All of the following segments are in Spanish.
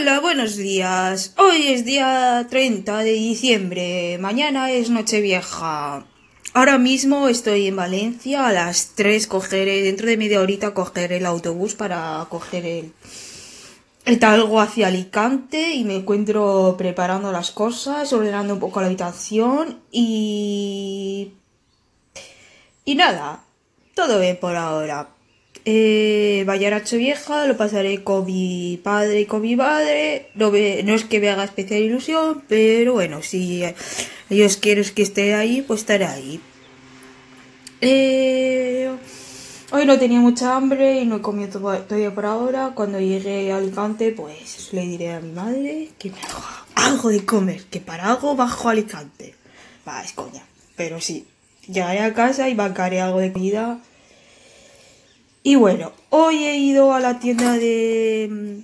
Hola, buenos días. Hoy es día 30 de diciembre. Mañana es Nochevieja. Ahora mismo estoy en Valencia. A las 3 cogeré, dentro de media horita, coger el autobús para coger el, el talgo hacia Alicante y me encuentro preparando las cosas, ordenando un poco la habitación y... Y nada, todo bien por ahora. Eh, Vallaracho Vieja lo pasaré con mi padre y con mi madre. No, no es que me haga especial ilusión, pero bueno, si ellos quieren que esté ahí, pues estaré ahí. Eh, hoy no tenía mucha hambre y no he comido todavía por ahora. Cuando llegue a Alicante, pues le diré a mi madre que me haga algo de comer, que para algo bajo Alicante. Va, es coña, pero sí. Llegaré a casa y bancaré algo de comida y bueno, hoy he ido a la tienda de,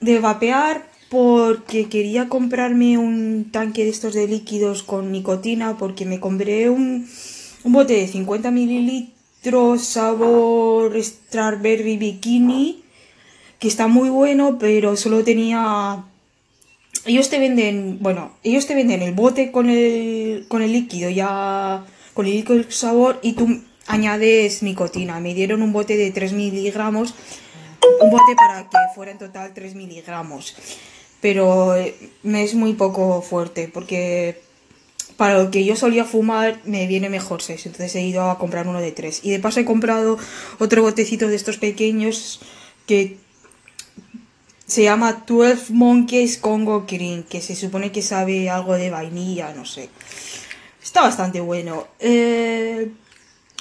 de vapear porque quería comprarme un tanque de estos de líquidos con nicotina porque me compré un, un bote de 50 mililitros sabor Strawberry Bikini que está muy bueno pero solo tenía ellos te venden bueno ellos te venden el bote con el con el líquido ya con el líquido sabor y tú añades nicotina. Me dieron un bote de 3 miligramos, un bote para que fuera en total 3 miligramos. Pero eh, es muy poco fuerte porque para lo que yo solía fumar me viene mejor 6. Entonces he ido a comprar uno de 3. Y de paso he comprado otro botecito de estos pequeños que se llama 12 Monkeys Congo Green, que se supone que sabe algo de vainilla, no sé. Está bastante bueno. Eh,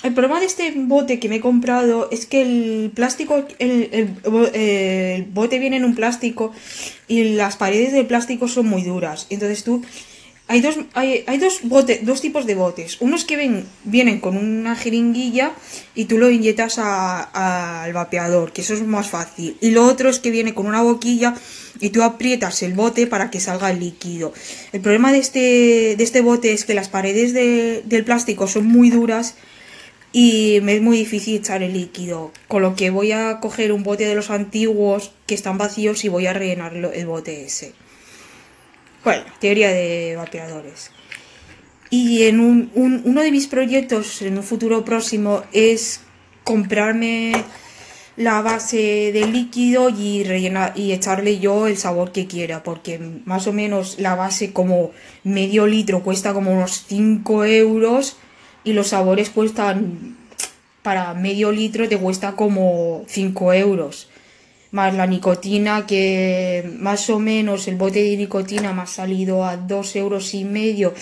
el problema de este bote que me he comprado es que el plástico, el, bote viene en un plástico y las paredes del plástico son muy duras. Entonces tú, hay dos, hay, dos, dos tipos de botes. Unos que ven, vienen con una jeringuilla y tú lo inyectas al vapeador, que eso es más fácil. Y lo otro es que viene con una boquilla y tú aprietas el bote para que salga el líquido. El problema de este, de este bote es que las paredes del plástico son muy duras y me es muy difícil echar el líquido, con lo que voy a coger un bote de los antiguos que están vacíos y voy a rellenar el bote ese. Bueno, teoría de vapeadores. Y en un, uno de mis proyectos en un futuro próximo es comprarme la base del líquido y rellenar y echarle yo el sabor que quiera, porque más o menos la base como medio litro cuesta como unos 5 euros y los sabores cuestan, para medio litro te cuesta como 5 euros. Más la nicotina, que más o menos el bote de nicotina me ha salido a 2 euros y medio.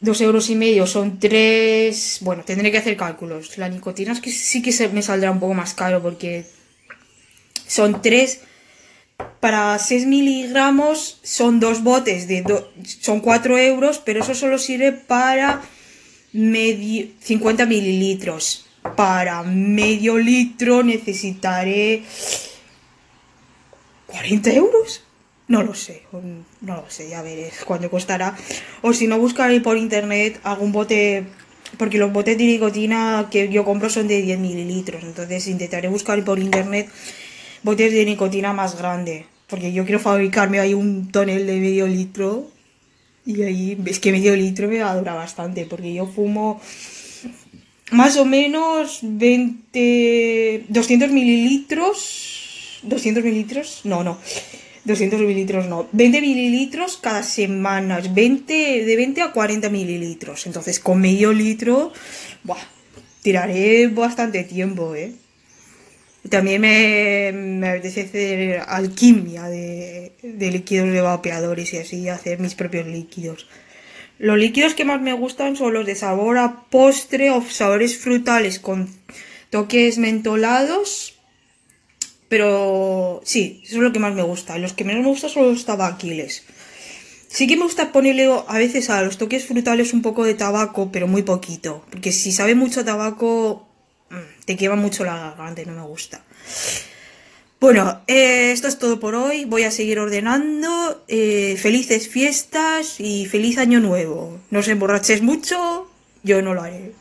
2 euros y medio son 3. Bueno, tendré que hacer cálculos. La nicotina es que sí que se me saldrá un poco más caro porque son 3 para 6 miligramos son dos botes de son 4 euros, pero eso solo sirve para medio, 50 mililitros. Para medio litro necesitaré 40 euros. No lo sé, no lo sé, ya veré cuánto costará. O si no, buscaré por internet algún bote, porque los botes de nicotina que yo compro son de 10 mililitros. Entonces intentaré buscar por internet botes de nicotina más grande. Porque yo quiero fabricarme ahí un tonel de medio litro y ahí es que medio litro me va a durar bastante, porque yo fumo más o menos 20, 200 mililitros, 200 mililitros, no, no, 200 mililitros no, 20 mililitros cada semana, 20, de 20 a 40 mililitros, entonces con medio litro, buah, tiraré bastante tiempo, ¿eh? También me, me apetece hacer alquimia de, de, líquidos de vapeadores y así hacer mis propios líquidos. Los líquidos que más me gustan son los de sabor a postre o sabores frutales con toques mentolados. Pero sí, eso es lo que más me gusta. Los que menos me gustan son los tabaquiles. Sí que me gusta ponerle a veces a los toques frutales un poco de tabaco, pero muy poquito. Porque si sabe mucho tabaco, te quema mucho la garganta y no me gusta. Bueno, eh, esto es todo por hoy. Voy a seguir ordenando. Eh, felices fiestas y feliz año nuevo. No os emborraches mucho, yo no lo haré.